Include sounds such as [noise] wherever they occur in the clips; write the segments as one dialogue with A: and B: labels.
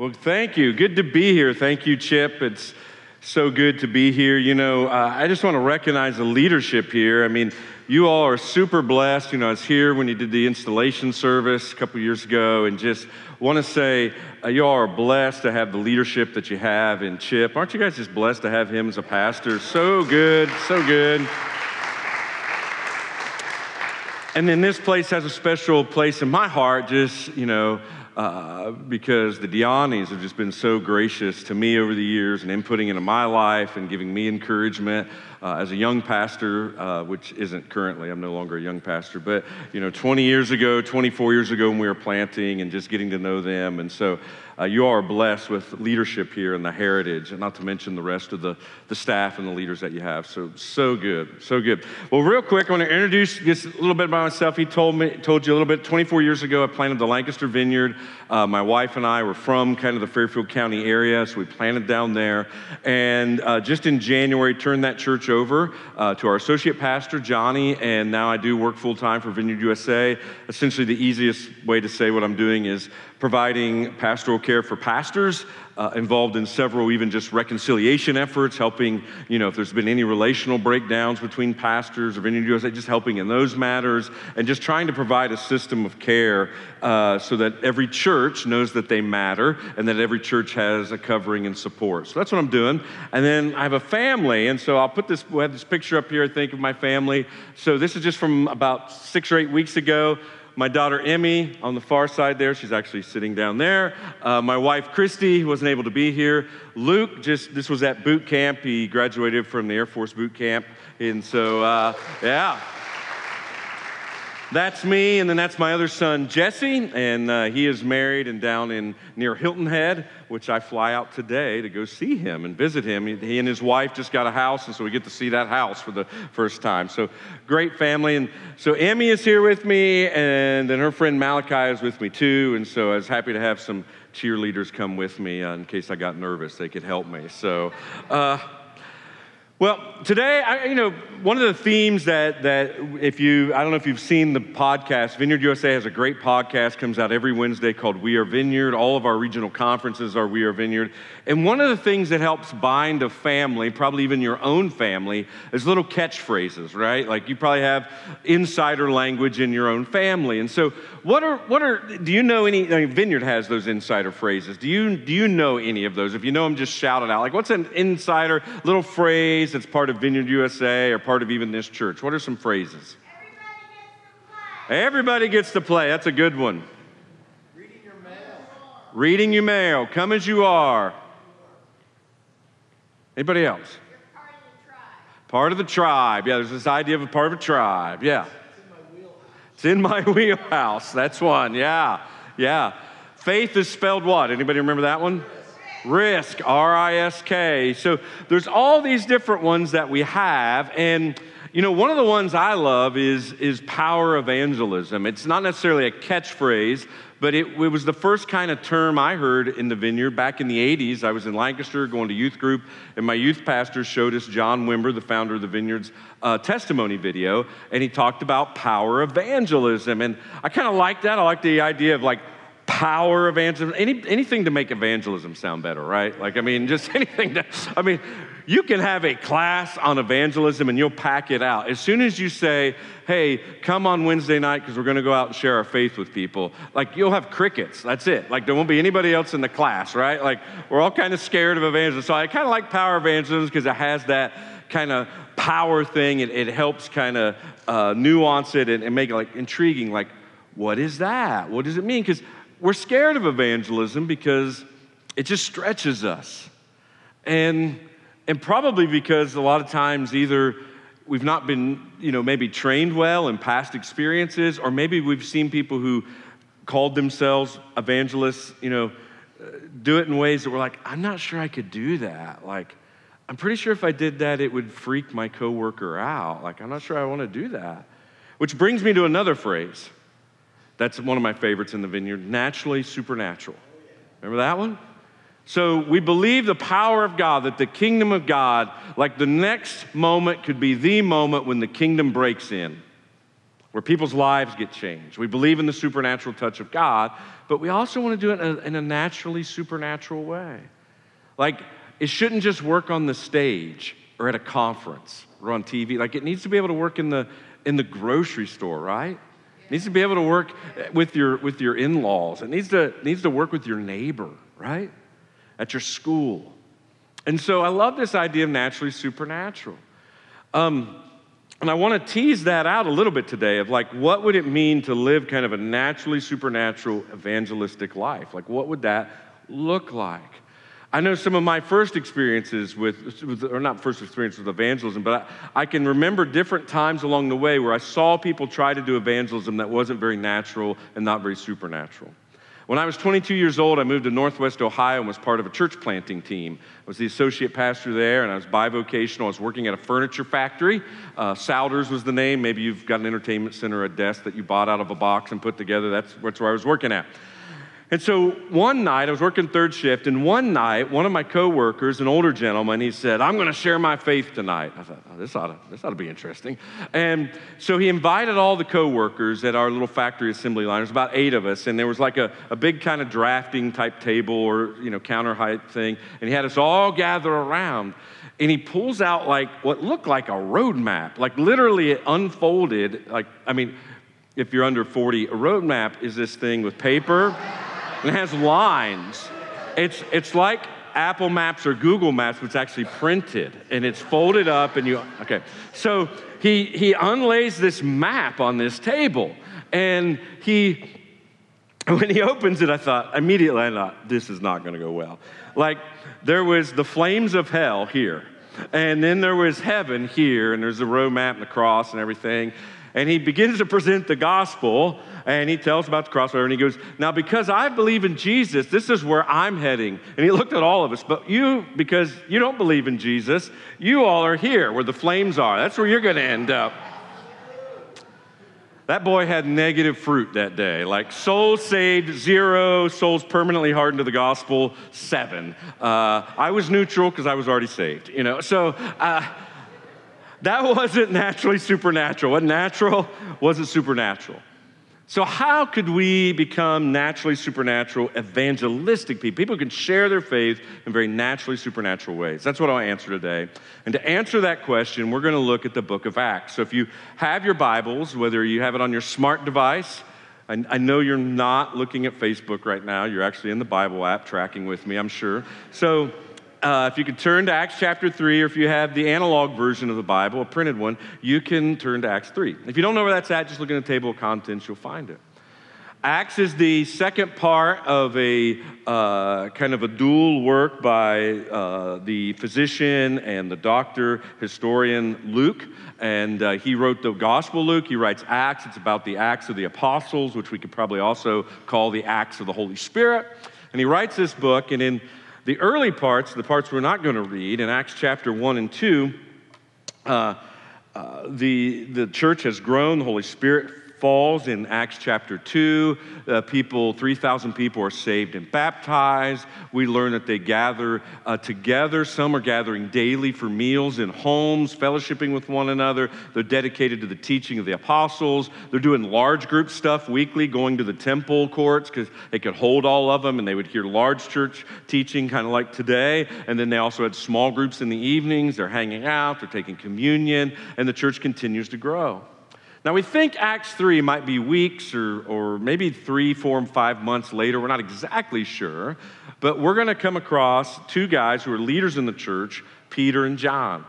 A: Well, thank you. Good to be here. Thank you, Chip. It's so good to be here. You know, uh, I just want to recognize the leadership here. I mean, you all are super blessed. You know, I was here when you did the installation service a couple years ago, and just want to say uh, you all are blessed to have the leadership that you have in Chip. Aren't you guys just blessed to have him as a pastor? So good, so good. And then this place has a special place in my heart, just, you know, uh, because the Dianis have just been so gracious to me over the years and inputting into my life and giving me encouragement uh, as a young pastor, uh, which isn't currently, I'm no longer a young pastor, but you know, 20 years ago, 24 years ago when we were planting and just getting to know them. And so uh, you are blessed with leadership here and the heritage, and not to mention the rest of the, the staff and the leaders that you have. So, so good, so good. Well, real quick, I want to introduce just a little bit about myself. He told me, told you a little bit. 24 years ago, I planted the Lancaster Vineyard. Uh, my wife and I were from kind of the Fairfield County area, so we planted down there. And uh, just in January, turned that church over uh, to our associate pastor, Johnny, and now I do work full time for Vineyard USA. Essentially, the easiest way to say what I'm doing is providing pastoral care for pastors, uh, involved in several even just reconciliation efforts, helping, you know, if there's been any relational breakdowns between pastors or Vineyard USA, just helping in those matters, and just trying to provide a system of care uh, so that every church knows that they matter and that every church has a covering and support. So that's what I'm doing. And then I have a family, and so I'll put this, we have this picture up here, I think, of my family. So this is just from about six or eight weeks ago my daughter Emmy on the far side there. She's actually sitting down there. Uh, my wife Christy wasn't able to be here. Luke just this was at boot camp. He graduated from the Air Force boot camp, and so uh, yeah. That's me, and then that's my other son, Jesse, and uh, he is married and down in near Hilton Head, which I fly out today to go see him and visit him. He and his wife just got a house, and so we get to see that house for the first time. So great family, and so Emmy is here with me, and then her friend Malachi is with me too, and so I was happy to have some cheerleaders come with me uh, in case I got nervous. They could help me. So. Uh, well, today, I, you know, one of the themes that, that if you, I don't know if you've seen the podcast, Vineyard USA has a great podcast, comes out every Wednesday called We Are Vineyard. All of our regional conferences are We Are Vineyard. And one of the things that helps bind a family, probably even your own family, is little catchphrases, right? Like you probably have insider language in your own family. And so, what are, what are, do you know any, I mean, Vineyard has those insider phrases. Do you, do you know any of those? If you know them, just shout it out. Like, what's an insider little phrase that's part of Vineyard USA or part of even this church? What are some phrases? Everybody gets to play. That's a good one. Reading your mail. Reading your mail. Come as you are. Anybody else? Part of, the tribe. part of the tribe. Yeah, there's this idea of a part of a tribe. Yeah. It's in my wheelhouse. That's one. Yeah. Yeah. Faith is spelled what? Anybody remember that one? Risk, R I S K. So there's all these different ones that we have. And, you know, one of the ones I love is, is power evangelism. It's not necessarily a catchphrase, but it, it, was the first kind of term I heard in the vineyard back in the 80s. I was in Lancaster going to youth group, and my youth pastor showed us John Wimber, the founder of the vineyard's uh, testimony video, and he talked about power evangelism. And I kind of like that. I like the idea of like power evangelism, any, anything to make evangelism sound better, right? Like, I mean, just [laughs] anything to, I mean, you can have a class on evangelism and you'll pack it out. As soon as you say, hey, come on Wednesday night because we're going to go out and share our faith with people, like you'll have crickets. That's it. Like there won't be anybody else in the class, right? Like we're all kind of scared of evangelism. So I kind of like power evangelism because it has that kind of power thing. It, it helps kind of uh, nuance it and, and make it like intriguing. Like, what is that? What does it mean? Because we're scared of evangelism because it just stretches us. And, and probably because a lot of times either we've not been, you know, maybe trained well in past experiences, or maybe we've seen people who called themselves evangelists, you know, uh, do it in ways that we're like, I'm not sure I could do that. Like, I'm pretty sure if I did that, it would freak my coworker out. Like, I'm not sure I want to do that. Which brings me to another phrase that's one of my favorites in the vineyard naturally supernatural. Remember that one? So we believe the power of God, that the kingdom of God, like the next moment could be the moment when the kingdom breaks in. where people's lives get changed. We believe in the supernatural touch of God, but we also want to do it in a, in a naturally supernatural way. Like, it shouldn't just work on the stage or at a conference or on TV. Like, it needs to be able to work in the, in the grocery store, right? Needs to be able to work with your, with your in laws. It needs to, needs to work with your neighbor, right? At your school. And so I love this idea of naturally supernatural. Um, and I want to tease that out a little bit today of like, what would it mean to live kind of a naturally supernatural evangelistic life? Like, what would that look like? I know some of my first experiences with, with or not first experience with evangelism, but I, I, can remember different times along the way where I saw people try to do evangelism that wasn't very natural and not very supernatural. When I was 22 years old, I moved to Northwest Ohio and was part of a church planting team. I was the associate pastor there, and I was bivocational. I was working at a furniture factory. Uh, Sauders was the name. Maybe you've got an entertainment center, a desk that you bought out of a box and put together. That's, that's where I was working at. And so one night, I was working third shift, and one night, one of my coworkers, an older gentleman, he said, I'm going to share my faith tonight. I thought, oh, this, ought to, this ought to be interesting. And so he invited all the coworkers at our little factory assembly line. There's about eight of us, and there was like a, a big kind of drafting type table or, you know, counter height thing. And he had us all gather around and he pulls out like what looked like a road map like literally it unfolded like i mean if you're under 40 a road map is this thing with paper and it has lines. It's, it's like Apple Maps or Google Maps, it's actually printed and it's folded up and you, okay. So he, he unlays this map on this table and he, when he opens it, I thought, immediately I thought, this is not going to go well. Like there was the flames of hell here. And then there was heaven here, and there's the road map and the cross and everything. And he begins to present the gospel, and he tells about the cross, and he goes, Now, because I believe in Jesus, this is where I'm heading. And he looked at all of us, but you, because you don't believe in Jesus, you all are here where the flames are. That's where you're going to end up. That boy had negative fruit that day. Like souls saved, zero. Souls permanently hardened to the gospel, seven. Uh, I was neutral because I was already saved, you know. So, uh, that [laughs] wasn't naturally supernatural. What natural wasn't supernatural. So, how could we become naturally supernatural, evangelistic people? People who can share their faith in very naturally supernatural ways. That's what I'll answer today. And to answer that question, we're going to look at the book of Acts. So, if you have your Bibles, whether you have it on your smart device, I, I know you're not looking at Facebook right now. You're actually in the Bible app tracking with me, I'm sure. So, uh, if you could turn to Acts chapter 3, or if you have the analog version of the Bible, a printed one, you can turn to Acts 3. If you don't know where that's at, just look in the table of contents, you'll find it. Acts is the second part of a uh, kind of a dual work by uh, the physician and the doctor, historian Luke. And uh, he wrote the Gospel Luke. He writes Acts. It's about the Acts of the Apostles, which we could probably also call the Acts of the Holy Spirit. And he writes this book, and in the early parts, the parts we're not going to read, in Acts chapter 1 and 2, uh, uh, the, the church has grown, the Holy Spirit falls in Acts chapter 2. Uh, people, 3,000 people are saved and baptized. We learn that they gather uh, together. Some are gathering daily for meals in homes, fellowshipping with one another. They're dedicated to the teaching of the apostles. They're doing large group stuff weekly, going to the temple courts because they could hold all of them and they would hear large church teaching, kind of like today. And then they also had small groups in the evenings. They're hanging out, they're taking communion, and the church continues to grow. Now, we think Acts 3 might be weeks or, or maybe three, four, and five months later. We're not exactly sure. But we're going to come across two guys who are leaders in the church, Peter and John.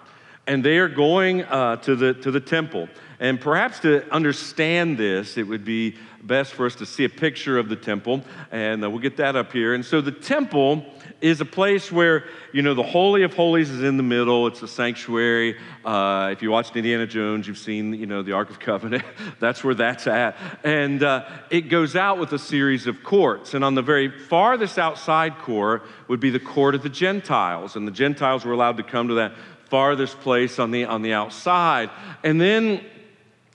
A: And they are going uh, to, the, to the temple. And perhaps to understand this, it would be best for us to see a picture of the temple. And uh, we'll get that up here. And so the temple is a place where, you know, the Holy of Holies is in the middle. It's a sanctuary. Uh, if you watched Indiana Jones, you've seen, you know, the Ark of Covenant. [laughs] that's where that's at. And uh, it goes out with a series of courts. And on the very farthest outside court would be the court of the Gentiles. And the Gentiles were allowed to come to that farthest place on the, on the outside. And then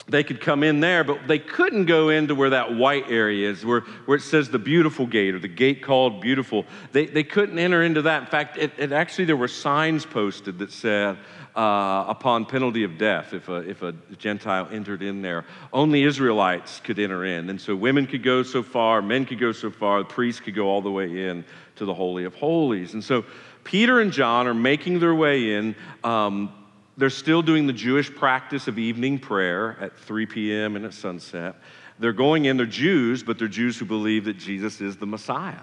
A: they could come in there, but they couldn't go into where that white area is, where, where it says the beautiful gate or the gate called beautiful. They, they couldn't enter into that. In fact, it, it actually, there were signs posted that said, uh, upon penalty of death, if a, if a Gentile entered in there, only Israelites could enter in. And so women could go so far, men could go so far, priests could go all the way in to the Holy of Holies. And so Peter and John are making their way in. Um, they're still doing the Jewish practice of evening prayer at 3 p.m. and at sunset. They're going in, they're Jews, but they're Jews who believe that Jesus is the Messiah.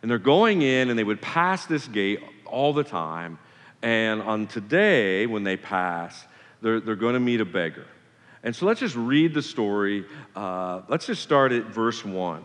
A: And they're going in, and they would pass this gate all the time. And on today, when they pass, they're, they're going to meet a beggar. And so let's just read the story. Uh, let's just start at verse 1.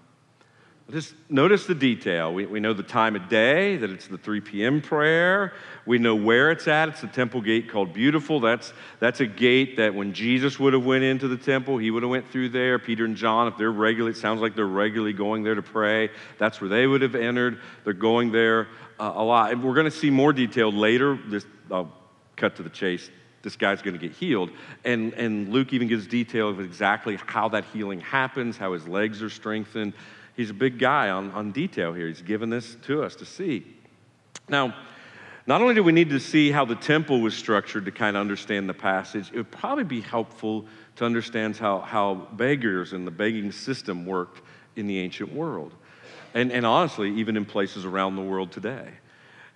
A: Just notice the detail. We, we know the time of day, that it's the 3 p.m. prayer. We know where it's at. It's the temple gate called Beautiful. That's, that's a gate that when Jesus would have went into the temple, he would have went through there. Peter and John, if they're regularly, it sounds like they're regularly going there to pray. That's where they would have entered. They're going there uh, a lot. And we're going to see more detail later. This, I'll cut to the chase. This guy's going to get healed. And, and Luke even gives detail of exactly how that healing happens, how his legs are strengthened he's a big guy on, on detail here. He's given this to us to see. Now, not only do we need to see how the temple was structured to kind of understand the passage, it would probably be helpful to understand how, how beggars and the begging system worked in the ancient world. And, and honestly, even in places around the world today.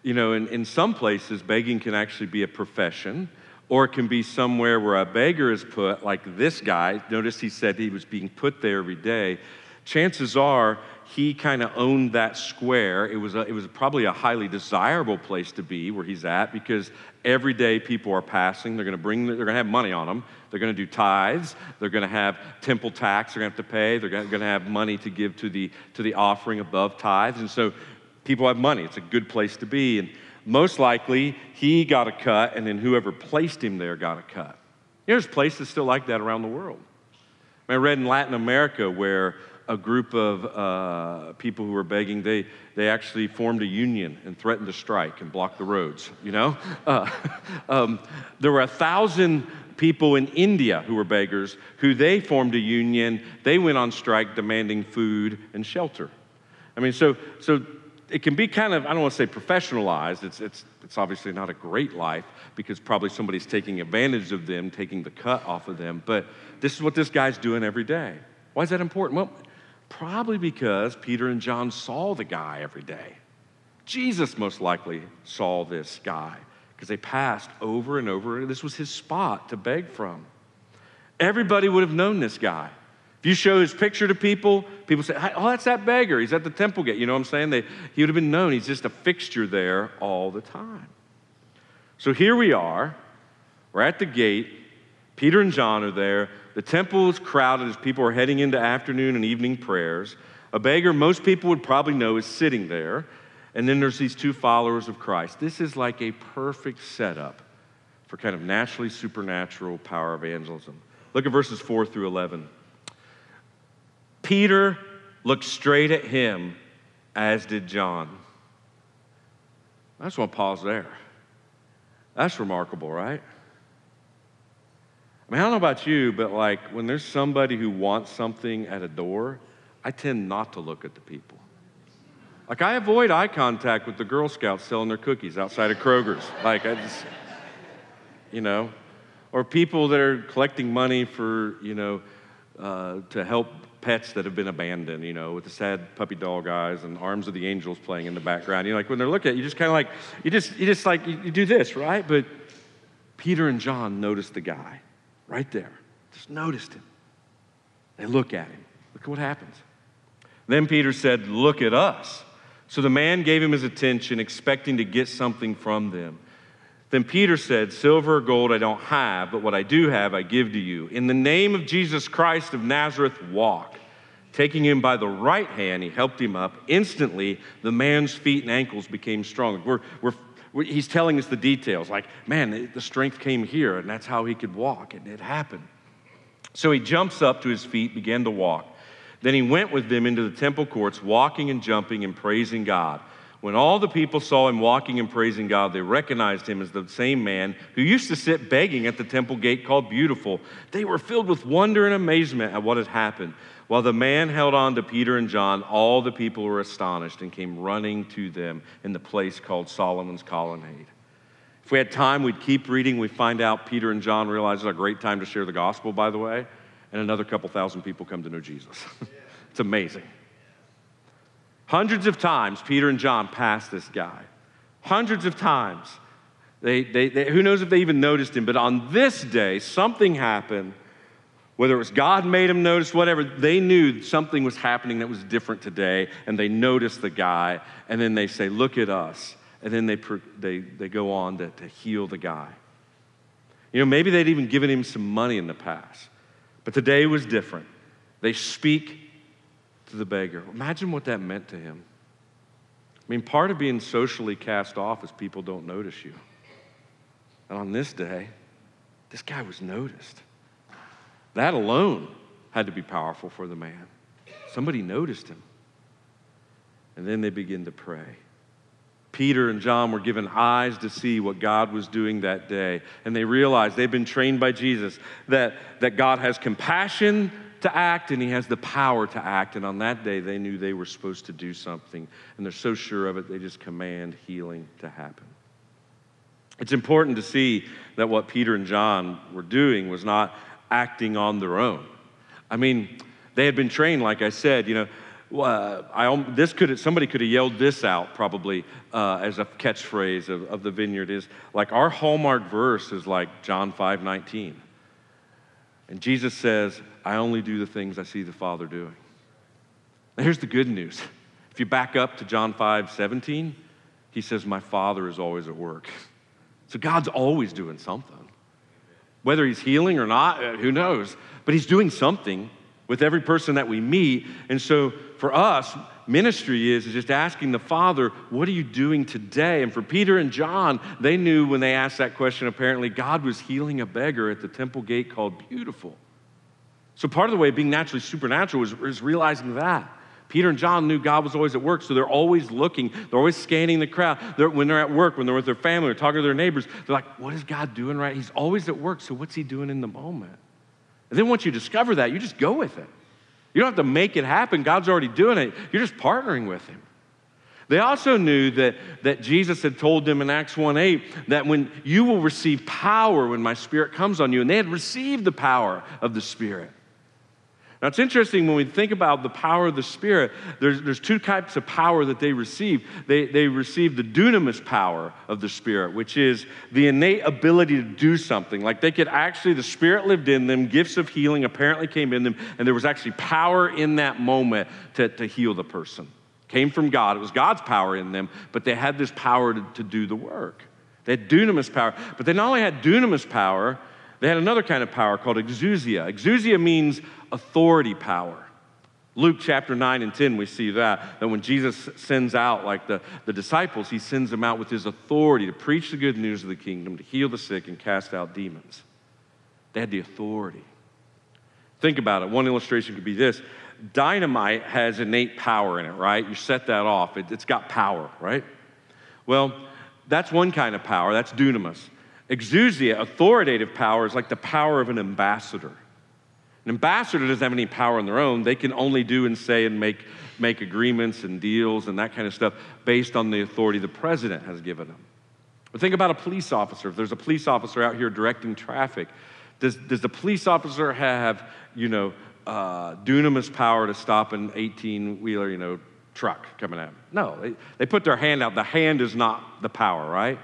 A: You know, in, in some places, begging can actually be a profession, or it can be somewhere where a beggar is put, like this guy. Notice he said he was being put there every day chances are he kind of owned that square. It was, a, it was probably a highly desirable place to be where he's at because every day people are passing. They're going to bring, they're going to have money on them. They're going to do tithes. They're going to have temple tax they're going to have to pay. They're going to have money to give to the, to the offering above tithes. And so people have money. It's a good place to be. And most likely he got a cut and then whoever placed him there got a cut. You know, there's places still like that around the world. I mean read in Latin America where a group of uh, people who were begging, they, they actually formed a union and threatened to strike and block the roads, you know? [laughs] Uh, um, there were a thousand people in India who were beggars who they formed a union. They went on strike demanding food and shelter. I mean, so, so it can be kind of, I don't want to say professionalized. It's, it's, it's obviously not a great life because probably somebody's taking advantage of them, taking the cut off of them. But this is what this guy's doing every day. Why is that important? Well, Probably because Peter and John saw the guy every day. Jesus most likely saw this guy because they passed over and over. This was his spot to beg from. Everybody would have known this guy. If you show his picture to people, people say, Oh, that's that beggar. He's at the temple gate. You know what I'm saying? They, he would have been known. He's just a fixture there all the time. So here we are. We're at the gate. Peter and John are there. The temple is crowded as people are heading into afternoon and evening prayers. A beggar most people would probably know is sitting there. And then there's these two followers of Christ. This is like a perfect setup for kind of naturally supernatural power evangelism. Look at verses 4 through 11. Peter looked straight at him, as did John. I just want to pause there. That's remarkable, right? I mean, I don't know about you, but like when there's somebody who wants something at a door, I tend not to look at the people. Like I avoid eye contact with the Girl Scouts selling their cookies outside of Kroger's. Like I just, you know, or people that are collecting money for, you know, uh, to help pets that have been abandoned, you know, with the sad puppy dog eyes and arms of the angels playing in the background. You know, like when they're looking at you, just kind of like, you just, you just like, you, you do this, right? But Peter and John noticed the guy right there. Just noticed him. They look at him. Look at what happens. Then Peter said, Look at us. So the man gave him his attention, expecting to get something from them. Then Peter said, Silver or gold I don't have, but what I do have I give to you. In the name of Jesus Christ of Nazareth, walk. Taking him by the right hand, he helped him up. Instantly, the man's feet and ankles became strong. We're, we're He's telling us the details, like, man, the strength came here, and that's how he could walk, and it happened. So he jumps up to his feet, began to walk. Then he went with them into the temple courts, walking and jumping and praising God. When all the people saw him walking and praising God, they recognized him as the same man who used to sit begging at the temple gate called Beautiful. They were filled with wonder and amazement at what had happened. While the man held on to Peter and John, all the people were astonished and came running to them in the place called Solomon's Colonnade. If we had time, we'd keep reading. We find out Peter and John realize it's a great time to share the gospel, by the way, and another couple thousand people come to know Jesus. [laughs] it's amazing. Hundreds of times, Peter and John passed this guy. Hundreds of times. They, they, they, who knows if they even noticed him, but on this day, something happened. Whether it was God made them notice, whatever, they knew something was happening that was different today, and they noticed the guy, and then they say, Look at us. And then they, they, they go on to, to heal the guy. You know, maybe they'd even given him some money in the past, but today was different. They speak to the beggar. Imagine what that meant to him. I mean, part of being socially cast off is people don't notice you. And on this day, this guy was noticed. That alone had to be powerful for the man. Somebody noticed him. And then they begin to pray. Peter and John were given eyes to see what God was doing that day. And they realized they've been trained by Jesus that, that God has compassion to act and he has the power to act. And on that day, they knew they were supposed to do something. And they're so sure of it, they just command healing to happen. It's important to see that what Peter and John were doing was not acting on their own. I mean, they had been trained, like I said, you know, uh, I, this could somebody could have yelled this out probably uh, as a catchphrase of, of the vineyard is like our hallmark verse is like John 5 19. And Jesus says, I only do the things I see the Father doing. Now, here's the good news. If you back up to John 5 17, he says, My Father is always at work. So God's always doing something. Whether he's healing or not, uh, who knows? But he's doing something with every person that we meet. And so for us, ministry is, is just asking the Father, What are you doing today? And for Peter and John, they knew when they asked that question, apparently, God was healing a beggar at the temple gate called Beautiful. So part of the way of being naturally supernatural is, is realizing that. Peter and John knew God was always at work, so they're always looking. They're always scanning the crowd. They're, when they're at work, when they're with their family, or talking to their neighbors, they're like, what is God doing right? He's always at work, so what's he doing in the moment? And then once you discover that, you just go with it. You don't have to make it happen. God's already doing it. You're just partnering with him. They also knew that, that Jesus had told them in Acts 1 8 that when you will receive power when my spirit comes on you, and they had received the power of the Spirit. Now, it's interesting when we think about the power of the Spirit, there's, there's two types of power that they receive. They, they receive the dunamis power of the Spirit, which is the innate ability to do something. Like they could actually, the Spirit lived in them, gifts of healing apparently came in them, and there was actually power in that moment to, to heal the person. Came from God. It was God's power in them, but they had this power to, to do the work. They had dunamis power. But they not only had dunamis power, they had another kind of power called exousia. Exousia means authority power. Luke chapter 9 and 10, we see that, that when Jesus sends out like the, the disciples, he sends them out with his authority to preach the good news of the kingdom, to heal the sick, and cast out demons. They had the authority. Think about it. One illustration could be this dynamite has innate power in it, right? You set that off, it, has got power, right? Well, that's one kind of power, that's dunamis. Exousia, authoritative power, is like the power of an ambassador. An ambassador doesn't have any power on their own. They can only do and say and make, make agreements and deals and that kind of stuff based on the authority the president has given them. But think about a police officer. If there's a police officer out here directing traffic, does, does the police officer have, you know, uh, dunamis power to stop an 18 wheeler, you know, truck coming at them? No, they, they put their hand out. The hand is not the power, right?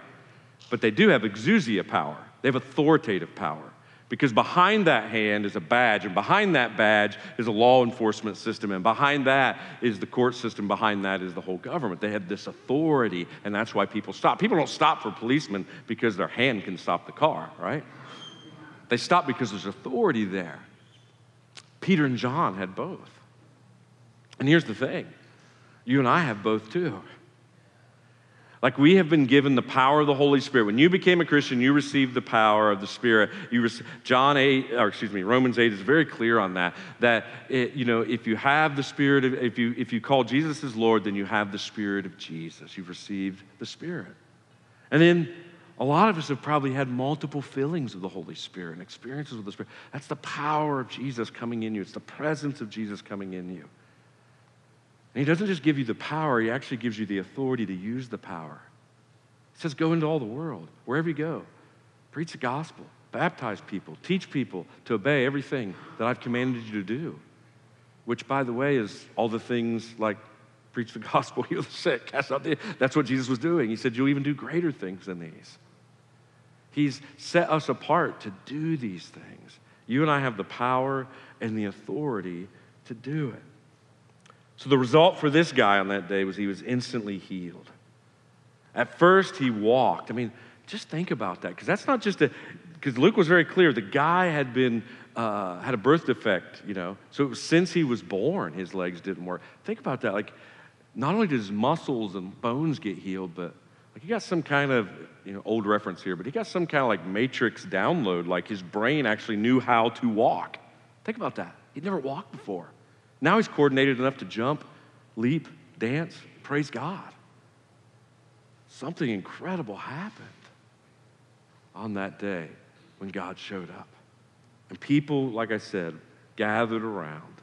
A: But they do have exousia power, they have authoritative power. Because behind that hand is a badge, and behind that badge is a law enforcement system, and behind that is the court system, behind that is the whole government. They have this authority, and that's why people stop. People don't stop for policemen because their hand can stop the car, right? They stop because there's authority there. Peter and John had both. And here's the thing you and I have both too. Like we have been given the power of the Holy Spirit. When you became a Christian, you received the power of the Spirit. You rec- John 8, or excuse me, Romans 8 is very clear on that. That it, you know, if you have the Spirit, of, if you if you call Jesus as Lord, then you have the Spirit of Jesus. You've received the Spirit. And then a lot of us have probably had multiple fillings of the Holy Spirit and experiences with the Spirit. That's the power of Jesus coming in you. It's the presence of Jesus coming in you. And he doesn't just give you the power, he actually gives you the authority to use the power. He says, Go into all the world, wherever you go, preach the gospel, baptize people, teach people to obey everything that I've commanded you to do. Which, by the way, is all the things like preach the gospel, [laughs] heal the sick, cast out the. That's what Jesus was doing. He said, You'll even do greater things than these. He's set us apart to do these things. You and I have the power and the authority to do it. So the result for this guy on that day was he was instantly healed. At first, he walked. I mean, just think about that, because that's not just a, because Luke was very clear. The guy had been, uh, had a birth defect, you know. So was, since he was born, his legs didn't work. Think about that. Like, not only does muscles and bones get healed, but like he got some kind of, you know, old reference here, but he got some kind of like matrix download, like his brain actually knew how to walk. Think about that. He'd never walked before. Now he's coordinated enough to jump, leap, dance, praise God. Something incredible happened on that day when God showed up. And people, like I said, gathered around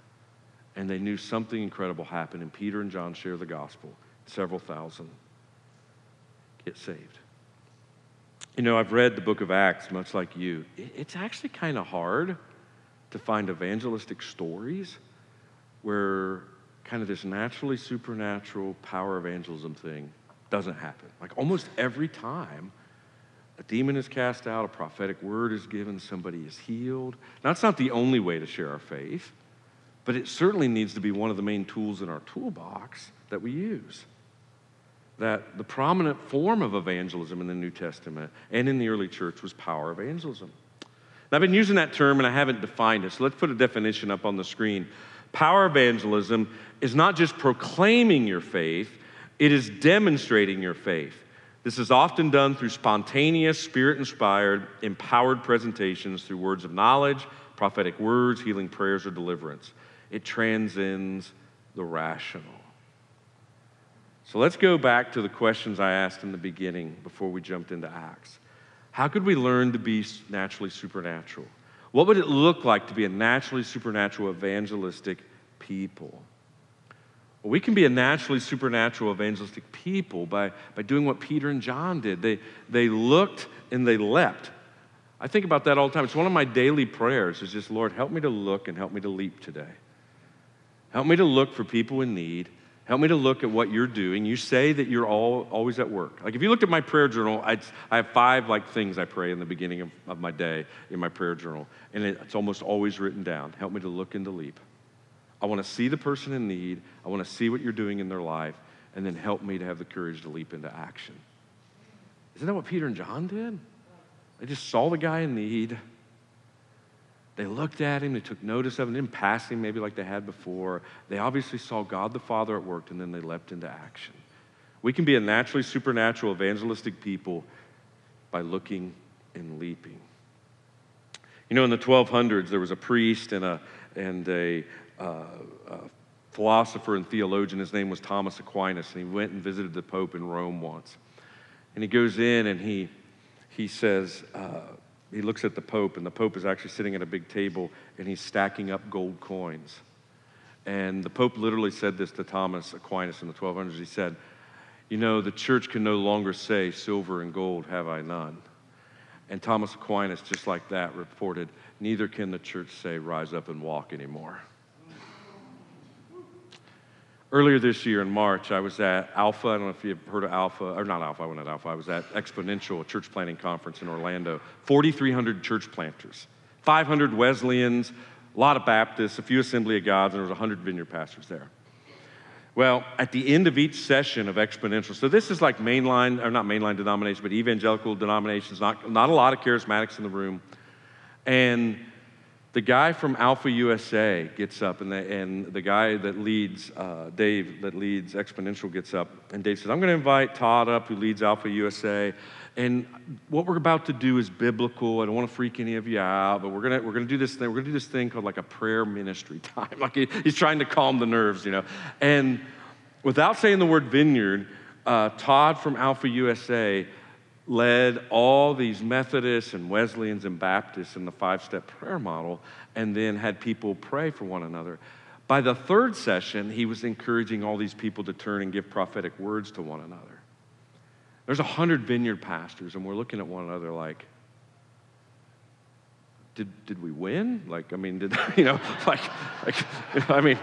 A: and they knew something incredible happened. And Peter and John share the gospel. Several thousand get saved. You know, I've read the book of Acts much like you. It's actually kind of hard to find evangelistic stories where kind of this naturally supernatural power evangelism thing doesn't happen. Like almost every time a demon is cast out, a prophetic word is given, somebody is healed. Now, it's not the only way to share our faith, but it certainly needs to be one of the main tools in our toolbox that we use. That the prominent form of evangelism in the New Testament and in the early church was power evangelism. Now, I've been using that term and I haven't defined it, so let's put a definition up on the screen. Power evangelism is not just proclaiming your faith, it is demonstrating your faith. This is often done through spontaneous, spirit inspired, empowered presentations through words of knowledge, prophetic words, healing prayers, or deliverance. It transcends the rational. So let's go back to the questions I asked in the beginning before we jumped into Acts. How could we learn to be naturally supernatural? What would it look like to be a naturally supernatural evangelistic people? Well, we can be a naturally supernatural evangelistic people by, by doing what Peter and John did. They, they looked and they leapt. I think about that all the time. It's one of my daily prayers is just, Lord, help me to look and help me to leap today. Help me to look for people in need Help me to look at what you're doing. You say that you're all, always at work. Like if you looked at my prayer journal, I'd, i have five like things I pray in the beginning of, of my day in my prayer journal, and it, it's almost always written down. Help me to look and to leap. I want to see the person in need. I want to see what you're doing in their life, and then help me to have the courage to leap into action. Isn't that what Peter and John did? They just saw the guy in need they looked at him, they took notice of him, didn't pass him maybe like they had before. They obviously saw God the Father at work, and then they leapt into action. We can be a naturally supernatural evangelistic people by looking and leaping. You know, in the 1200s, there was a priest and a, and a, uh, a philosopher and theologian. His name was Thomas Aquinas, and he went and visited the Pope in Rome once. And he goes in and he, he says, uh, he looks at the Pope, and the Pope is actually sitting at a big table and he's stacking up gold coins. And the Pope literally said this to Thomas Aquinas in the 1200s. He said, You know, the church can no longer say, Silver and gold have I none. And Thomas Aquinas, just like that, reported, Neither can the church say, Rise up and walk anymore. Earlier this year in March, I was at Alpha. I don't know if you've heard of Alpha, or not Alpha, I went at Alpha. I was at Exponential, a church planting conference in Orlando. 4,300 church planters, 500 Wesleyans, a lot of Baptists, a few Assembly of Gods, and there was 100 vineyard pastors there. Well, at the end of each session of Exponential, so this is like mainline, or not mainline denominations, but evangelical denominations, not, not a lot of charismatics in the room. And the guy from Alpha USA gets up, and the, and the guy that leads, uh, Dave, that leads Exponential, gets up, and Dave says, I'm going to invite Todd up, who leads Alpha USA. And what we're about to do is biblical. I don't want to freak any of you out, but we're gonna we're gonna do this thing. We're gonna do this thing called like a prayer ministry [laughs] time. Like he, he's trying to calm the nerves, you know. And without saying the word vineyard, uh, Todd from Alpha USA led all these Methodists and Wesleyans and Baptists in the five step prayer model and then had people pray for one another. By the third session, he was encouraging all these people to turn and give prophetic words to one another. There's a hundred vineyard pastors, and we're looking at one another like, did, did we win? Like, I mean, did, [laughs] you know, like, like [laughs] I mean,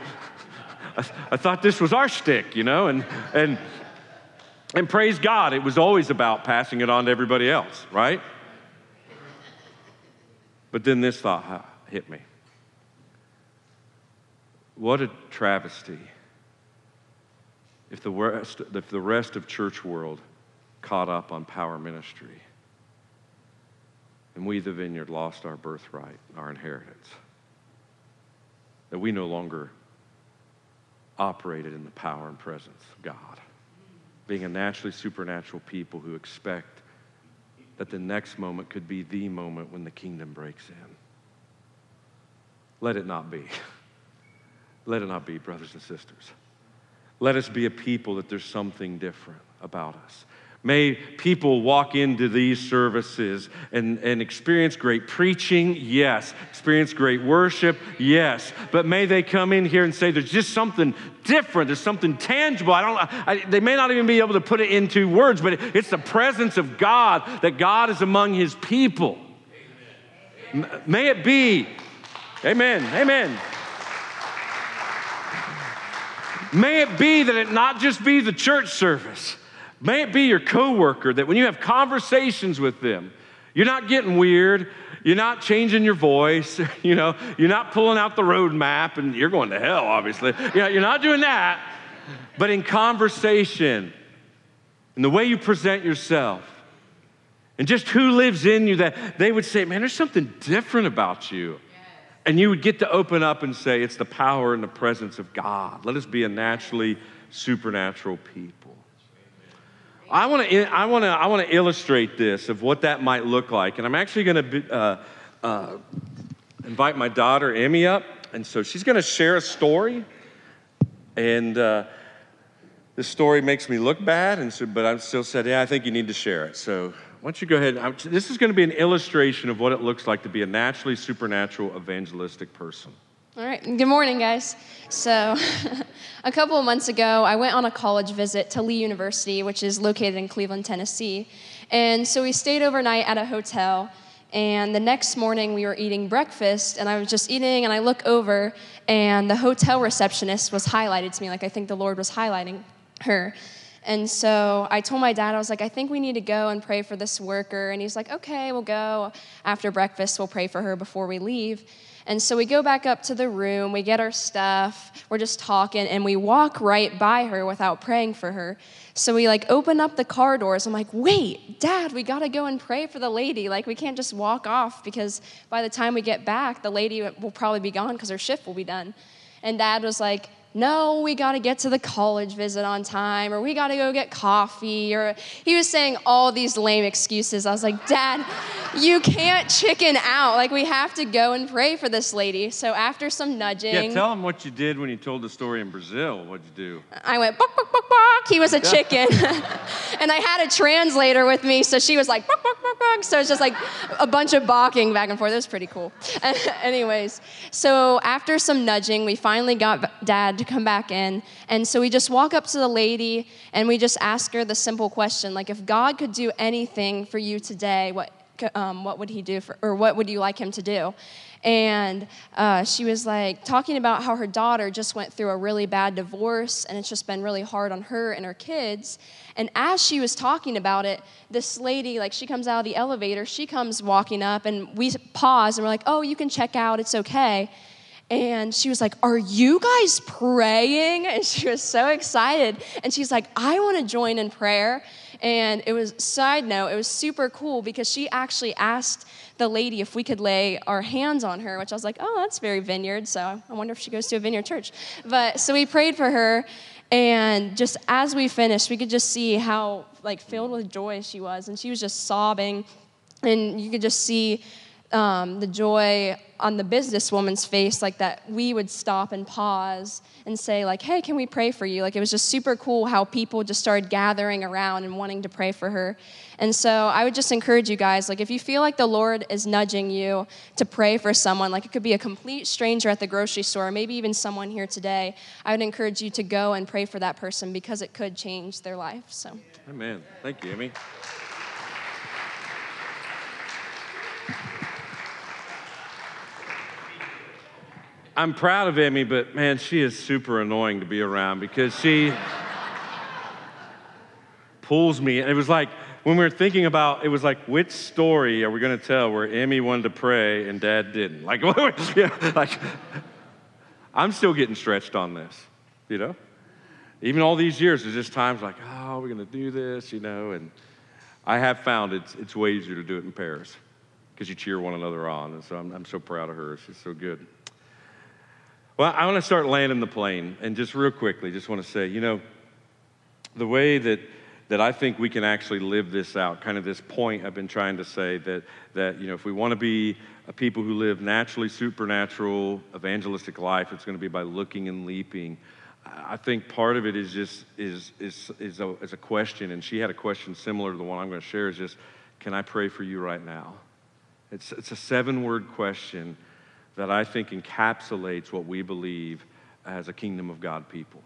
A: I, I thought this was our stick, you know, and, and, and praise God, it was always about passing it on to everybody else, right? But then this thought hit me. What a travesty if the rest, if the rest of church world caught up on power ministry and we, the vineyard, lost our birthright, our inheritance. That we no longer operated in the power and presence of God being a naturally supernatural people who expect that the next moment could be the moment when the kingdom breaks in. Let it not be. [laughs] Let it not be, brothers and sisters. Let us be a people that there's something different about us. May people walk into these services and, and experience great preaching, yes. Experience great worship, yes. But may they come in here and say, there's just something different, there's something tangible. I don't, I, they may not even be able to put it into words, but it's the presence of God, that God is among his people. Amen. May it be, amen, amen. May it be that it not just be the church service May it be your coworker that when you have conversations with them, you're not getting weird, you're not changing your voice, [laughs] you know, you're not pulling out the road map and you're going to hell, obviously. You know, you're not doing that. But in conversation, in the way you present yourself, and just who lives in you, that they would say, Man, there's something different about you. And you would get to open up and say, It's the power and the presence of God. Let us be a naturally supernatural people. I want to I want to I want to illustrate this of what that might look like, and I'm actually going to uh, uh, invite my daughter Emmy up, and so she's going to share a story, and uh, this story makes me look bad, and so but I still said, yeah, I think you need to share it. So why don't you go ahead? I'm, this is going to be an illustration of what it looks like to be a naturally supernatural evangelistic person.
B: All right, good morning, guys. So, [laughs] a couple of months ago, I went on a college visit to Lee University, which is located in Cleveland, Tennessee. And so we stayed overnight at a hotel. And the next morning, we were eating breakfast, and I was just eating, and I look over, and the hotel receptionist was highlighted to me, like I think the Lord was highlighting her. And so I told my dad, I was like, I think we need to go and pray for this worker. And he's like, okay, we'll go. After breakfast, we'll pray for her before we leave. And so we go back up to the room, we get our stuff, we're just talking, and we walk right by her without praying for her. So we like open up the car doors. I'm like, wait, dad, we gotta go and pray for the lady. Like, we can't just walk off because by the time we get back, the lady will probably be gone because her shift will be done. And dad was like, no, we got to get to the college visit on time, or we got to go get coffee, or he was saying all these lame excuses. I was like, Dad, you can't chicken out. Like, we have to go and pray for this lady. So after some nudging.
A: Yeah, tell him what you did when you told the story in Brazil. What'd you do?
B: I went, buck, buck, buck, buck. He was a [laughs] chicken. [laughs] and I had a translator with me, so she was like, buck, buck, buck, buck. So it's just like a bunch of balking back and forth. It was pretty cool. [laughs] Anyways, so after some nudging, we finally got Dad come back in. And so we just walk up to the lady and we just ask her the simple question like, if God could do anything for you today, what, um, what would he do for, or what would you like him to do? And uh, she was like talking about how her daughter just went through a really bad divorce and it's just been really hard on her and her kids. And as she was talking about it, this lady, like, she comes out of the elevator, she comes walking up, and we pause and we're like, oh, you can check out, it's okay. And she was like, Are you guys praying? And she was so excited. And she's like, I want to join in prayer. And it was, side note, it was super cool because she actually asked the lady if we could lay our hands on her, which I was like, oh, that's very vineyard. So I wonder if she goes to a vineyard church. But so we prayed for her. And just as we finished, we could just see how like filled with joy she was. And she was just sobbing. And you could just see um, the joy on the businesswoman's face, like that we would stop and pause and say, like, hey, can we pray for you? Like it was just super cool how people just started gathering around and wanting to pray for her. And so I would just encourage you guys, like if you feel like the Lord is nudging you to pray for someone, like it could be a complete stranger at the grocery store, maybe even someone here today, I would encourage you to go and pray for that person because it could change their life. So
A: Amen. Thank you, Amy. I'm proud of Emmy, but man, she is super annoying to be around because she pulls me. And it was like when we were thinking about, it was like, which story are we going to tell where Emmy wanted to pray and Dad didn't? Like, [laughs] like I'm still getting stretched on this, you know. Even all these years, there's just times like, oh, we're going to do this, you know. And I have found it's it's way easier to do it in pairs because you cheer one another on. And so I'm, I'm so proud of her. She's so good. Well, I want to start landing the plane, and just real quickly, just want to say, you know, the way that that I think we can actually live this out, kind of this point I've been trying to say that that you know, if we want to be a people who live naturally supernatural evangelistic life, it's going to be by looking and leaping. I think part of it is just is is is a, is a question, and she had a question similar to the one I'm going to share. Is just, can I pray for you right now? It's it's a seven word question that I think encapsulates what we believe as a kingdom of God people.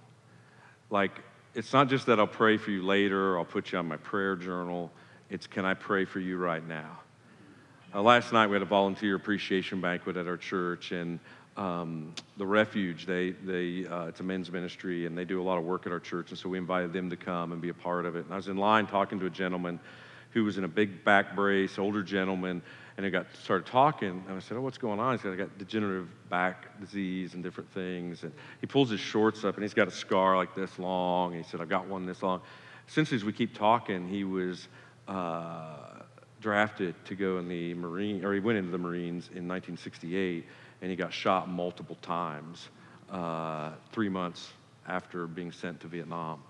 A: Like, it's not just that I'll pray for you later I'll put you on my prayer journal. It's can I pray for you right now? Uh, last night we had a volunteer appreciation banquet at our church, and um, the Refuge, they, they, uh, it's a men's ministry, and they do a lot of work at our church, and so we invited them to come and be a part of it. And I was in line talking to a gentleman who was in a big back brace, older gentleman, and I got started talking, and I said, "Oh, what's going on?" He said, "I got degenerative back disease and different things." And he pulls his shorts up, and he's got a scar like this long. And he said, "I've got one this long." Since as we keep talking, he was uh, drafted to go in the Marine, or he went into the Marines in 1968, and he got shot multiple times, uh, three months after being sent to Vietnam.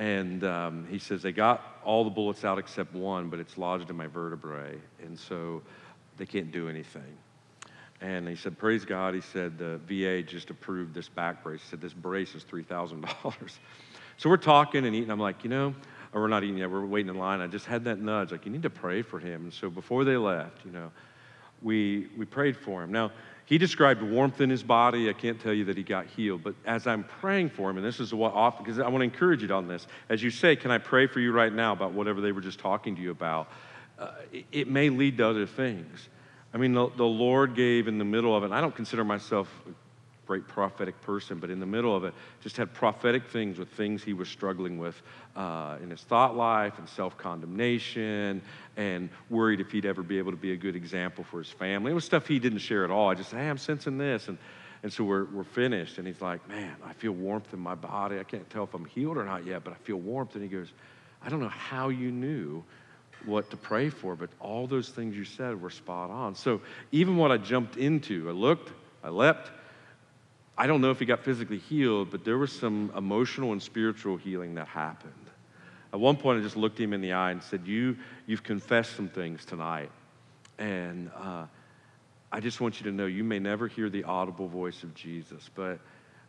A: And um, he says, they got all the bullets out except one, but it's lodged in my vertebrae. And so they can't do anything. And he said, Praise God. He said, The VA just approved this back brace. He said, This brace is $3,000. [laughs] so we're talking and eating. I'm like, You know, or we're not eating yet. We're waiting in line. I just had that nudge, like, You need to pray for him. And so before they left, you know, we, we prayed for him. Now, he described warmth in his body. I can't tell you that he got healed, but as I'm praying for him, and this is what often, because I want to encourage you on this, as you say, can I pray for you right now about whatever they were just talking to you about? Uh, it, it, may lead to other things. I mean, the, the Lord gave in the middle of it, I don't consider myself great prophetic person, but in the middle of it, just had prophetic things with things he was struggling with uh, in his thought life and self condemnation and worried if he'd ever be able to be a good example for his family. It was stuff he didn't share at all. I just, hey, I'm sensing this. And, and so we're, we're finished. And he's like, man, I feel warmth in my body. I can't tell if I'm healed or not yet, but I feel warmth. And he goes, I don't know how you knew what to pray for, but all those things you said were spot on. So even what I jumped into, I looked, I leapt, I don't know if he got physically healed, but there was some emotional and spiritual healing that happened. At one point, I just looked him in the eye and said, you, You've confessed some things tonight. And uh, I just want you to know you may never hear the audible voice of Jesus, but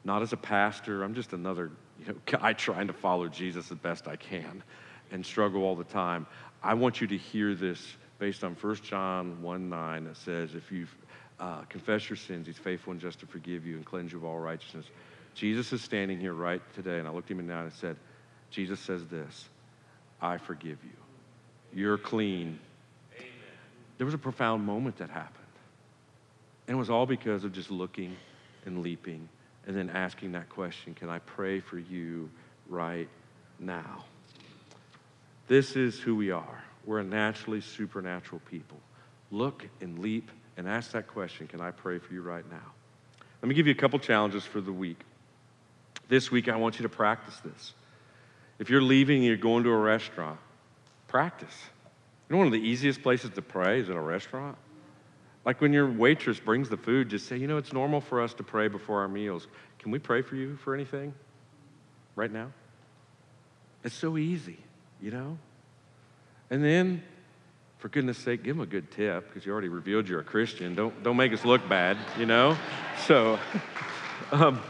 A: not as a pastor. I'm just another you know, [laughs] guy trying to follow Jesus as best I can and struggle all the time. I want you to hear this based on 1 John 1 9 that says, If you've uh, confess your sins. He's faithful and just to forgive you and cleanse you of all righteousness. Jesus is standing here right today, and I looked him in the eye and I said, Jesus says this I forgive you. You're clean. Amen. There was a profound moment that happened. And it was all because of just looking and leaping and then asking that question Can I pray for you right now? This is who we are. We're a naturally supernatural people. Look and leap and ask that question Can I pray for you right now? Let me give you a couple challenges for the week. This week, I want you to practice this. If you're leaving and you're going to a restaurant, Practice. You know, one of the easiest places to pray is in a restaurant. Like when your waitress brings the food, just say, you know, it's normal for us to pray before our meals. Can we pray for you for anything right now? It's so easy, you know? And then, for goodness sake, give them a good tip because you already revealed you're a Christian. Don't, don't make us look bad, you know? So, [laughs] um,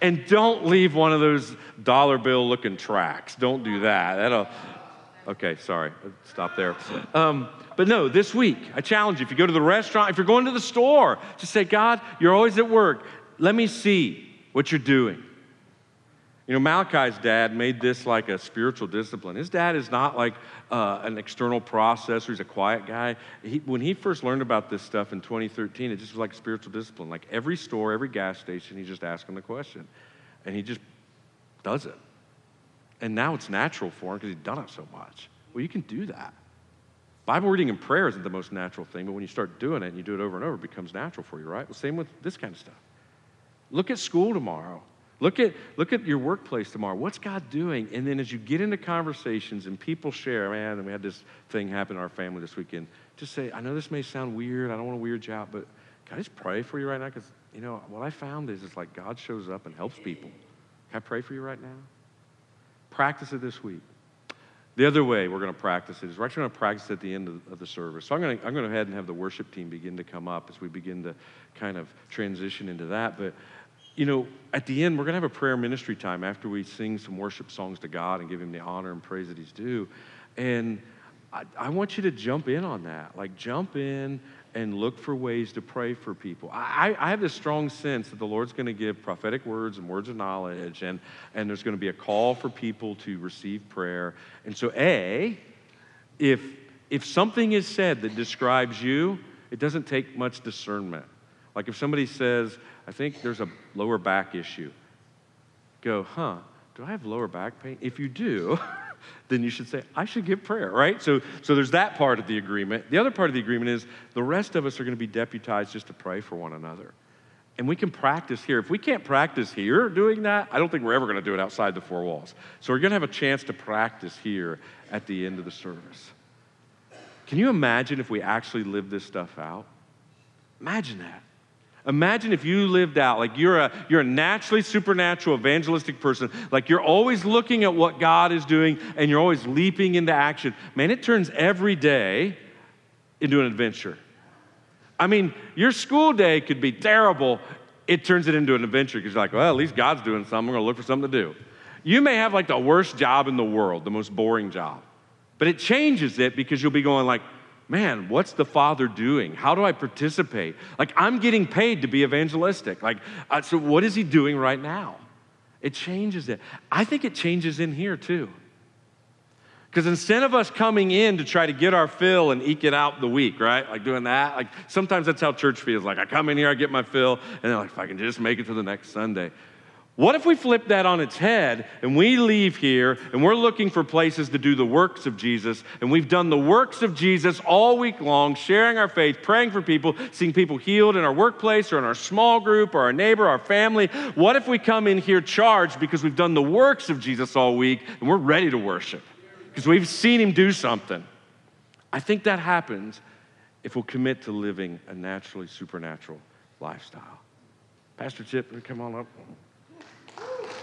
A: and don't leave one of those dollar bill looking tracts. Don't do that. That'll, okay, sorry, stop there. Um, but no, this week, I challenge you if you go to the restaurant, if you're going to the store, just say, God, you're always at work. Let me see what you're doing. You know, Malachi's dad made this like a spiritual discipline. His dad is not like uh, an external processor, he's a quiet guy. He, when he first learned about this stuff in 2013, it just was like a spiritual discipline. Like every store, every gas station, he just asked the question. And he just does it. And now it's natural for him because he's done it so much. Well, you can do that. Bible reading and prayer isn't the most natural thing, but when you start doing it and you do it over and over, it becomes natural for you, right? Well, same with this kind of stuff. Look at school tomorrow. Look at, look at your workplace tomorrow. What's God doing? And then as you get into conversations and people share, man, we had this thing happen in our family this weekend, just say, I know this may sound weird. I don't want to weird you out, but can I just pray for you right now? Because, you know, what I found is it's like God shows up and helps people. Can I pray for you right now? Practice it this week. The other way we're going to practice it is we're actually going to practice it at the end of, of the service. So I'm going, to, I'm going to go ahead and have the worship team begin to come up as we begin to kind of transition into that. But you know, at the end, we're going to have a prayer ministry time after we sing some worship songs to God and give Him the honor and praise that He's due. And I, I, want you to jump in on that. Like, jump in and look for ways to pray for people. I, I have this strong sense that the Lord's going to give prophetic words and words of knowledge, and, and there's going to be a call for people to receive prayer. And so, A, if, if something is said that describes you, it doesn't take much discernment. Like if somebody says, I think there's a lower back issue. Go, huh, do I have lower back pain? If you do, [laughs] then you should say, I should give prayer, right? So, so there's that part of the agreement. The other part of the agreement is the rest of us are going to be deputized just to pray for one another. And we can practice here. If we can't practice here doing that, I don't think we're ever going to do it outside the four walls. So we're going to have a chance to practice here at the end of the service. Can you imagine if we actually lived this stuff out? Imagine that. Imagine if you lived out like you're a, you're a naturally supernatural evangelistic person, like you're always looking at what God is doing and you're always leaping into action. Man, it turns every day into an adventure. I mean, your school day could be terrible. It turns it into an adventure because you're like, well, at least God's doing something. I'm going to look for something to do. You may have like the worst job in the world, the most boring job, but it changes it because you'll be going like, man, what's the Father doing? How do I participate? Like, I'm getting paid to be evangelistic. Like, uh, so what is He doing right now? It changes it. I think it changes in here too. Because instead of us coming in to try to get our fill and eke it out the week, right? Like doing that, like sometimes that's how church feels. Like I come in here, I get my fill, and then like if I can just make it to the next Sunday. What if we flip that on its head and we leave here and we're looking for places to do the works of Jesus and we've done the works of Jesus all week long, sharing our faith, praying for people, seeing people healed in our workplace or in our small group or our neighbor, our family? What if we come in here charged because we've done the works of Jesus all week and we're ready to worship because we've seen him do something? I think that happens if we'll commit to living a naturally supernatural lifestyle. Pastor Chip, come on up. Woo.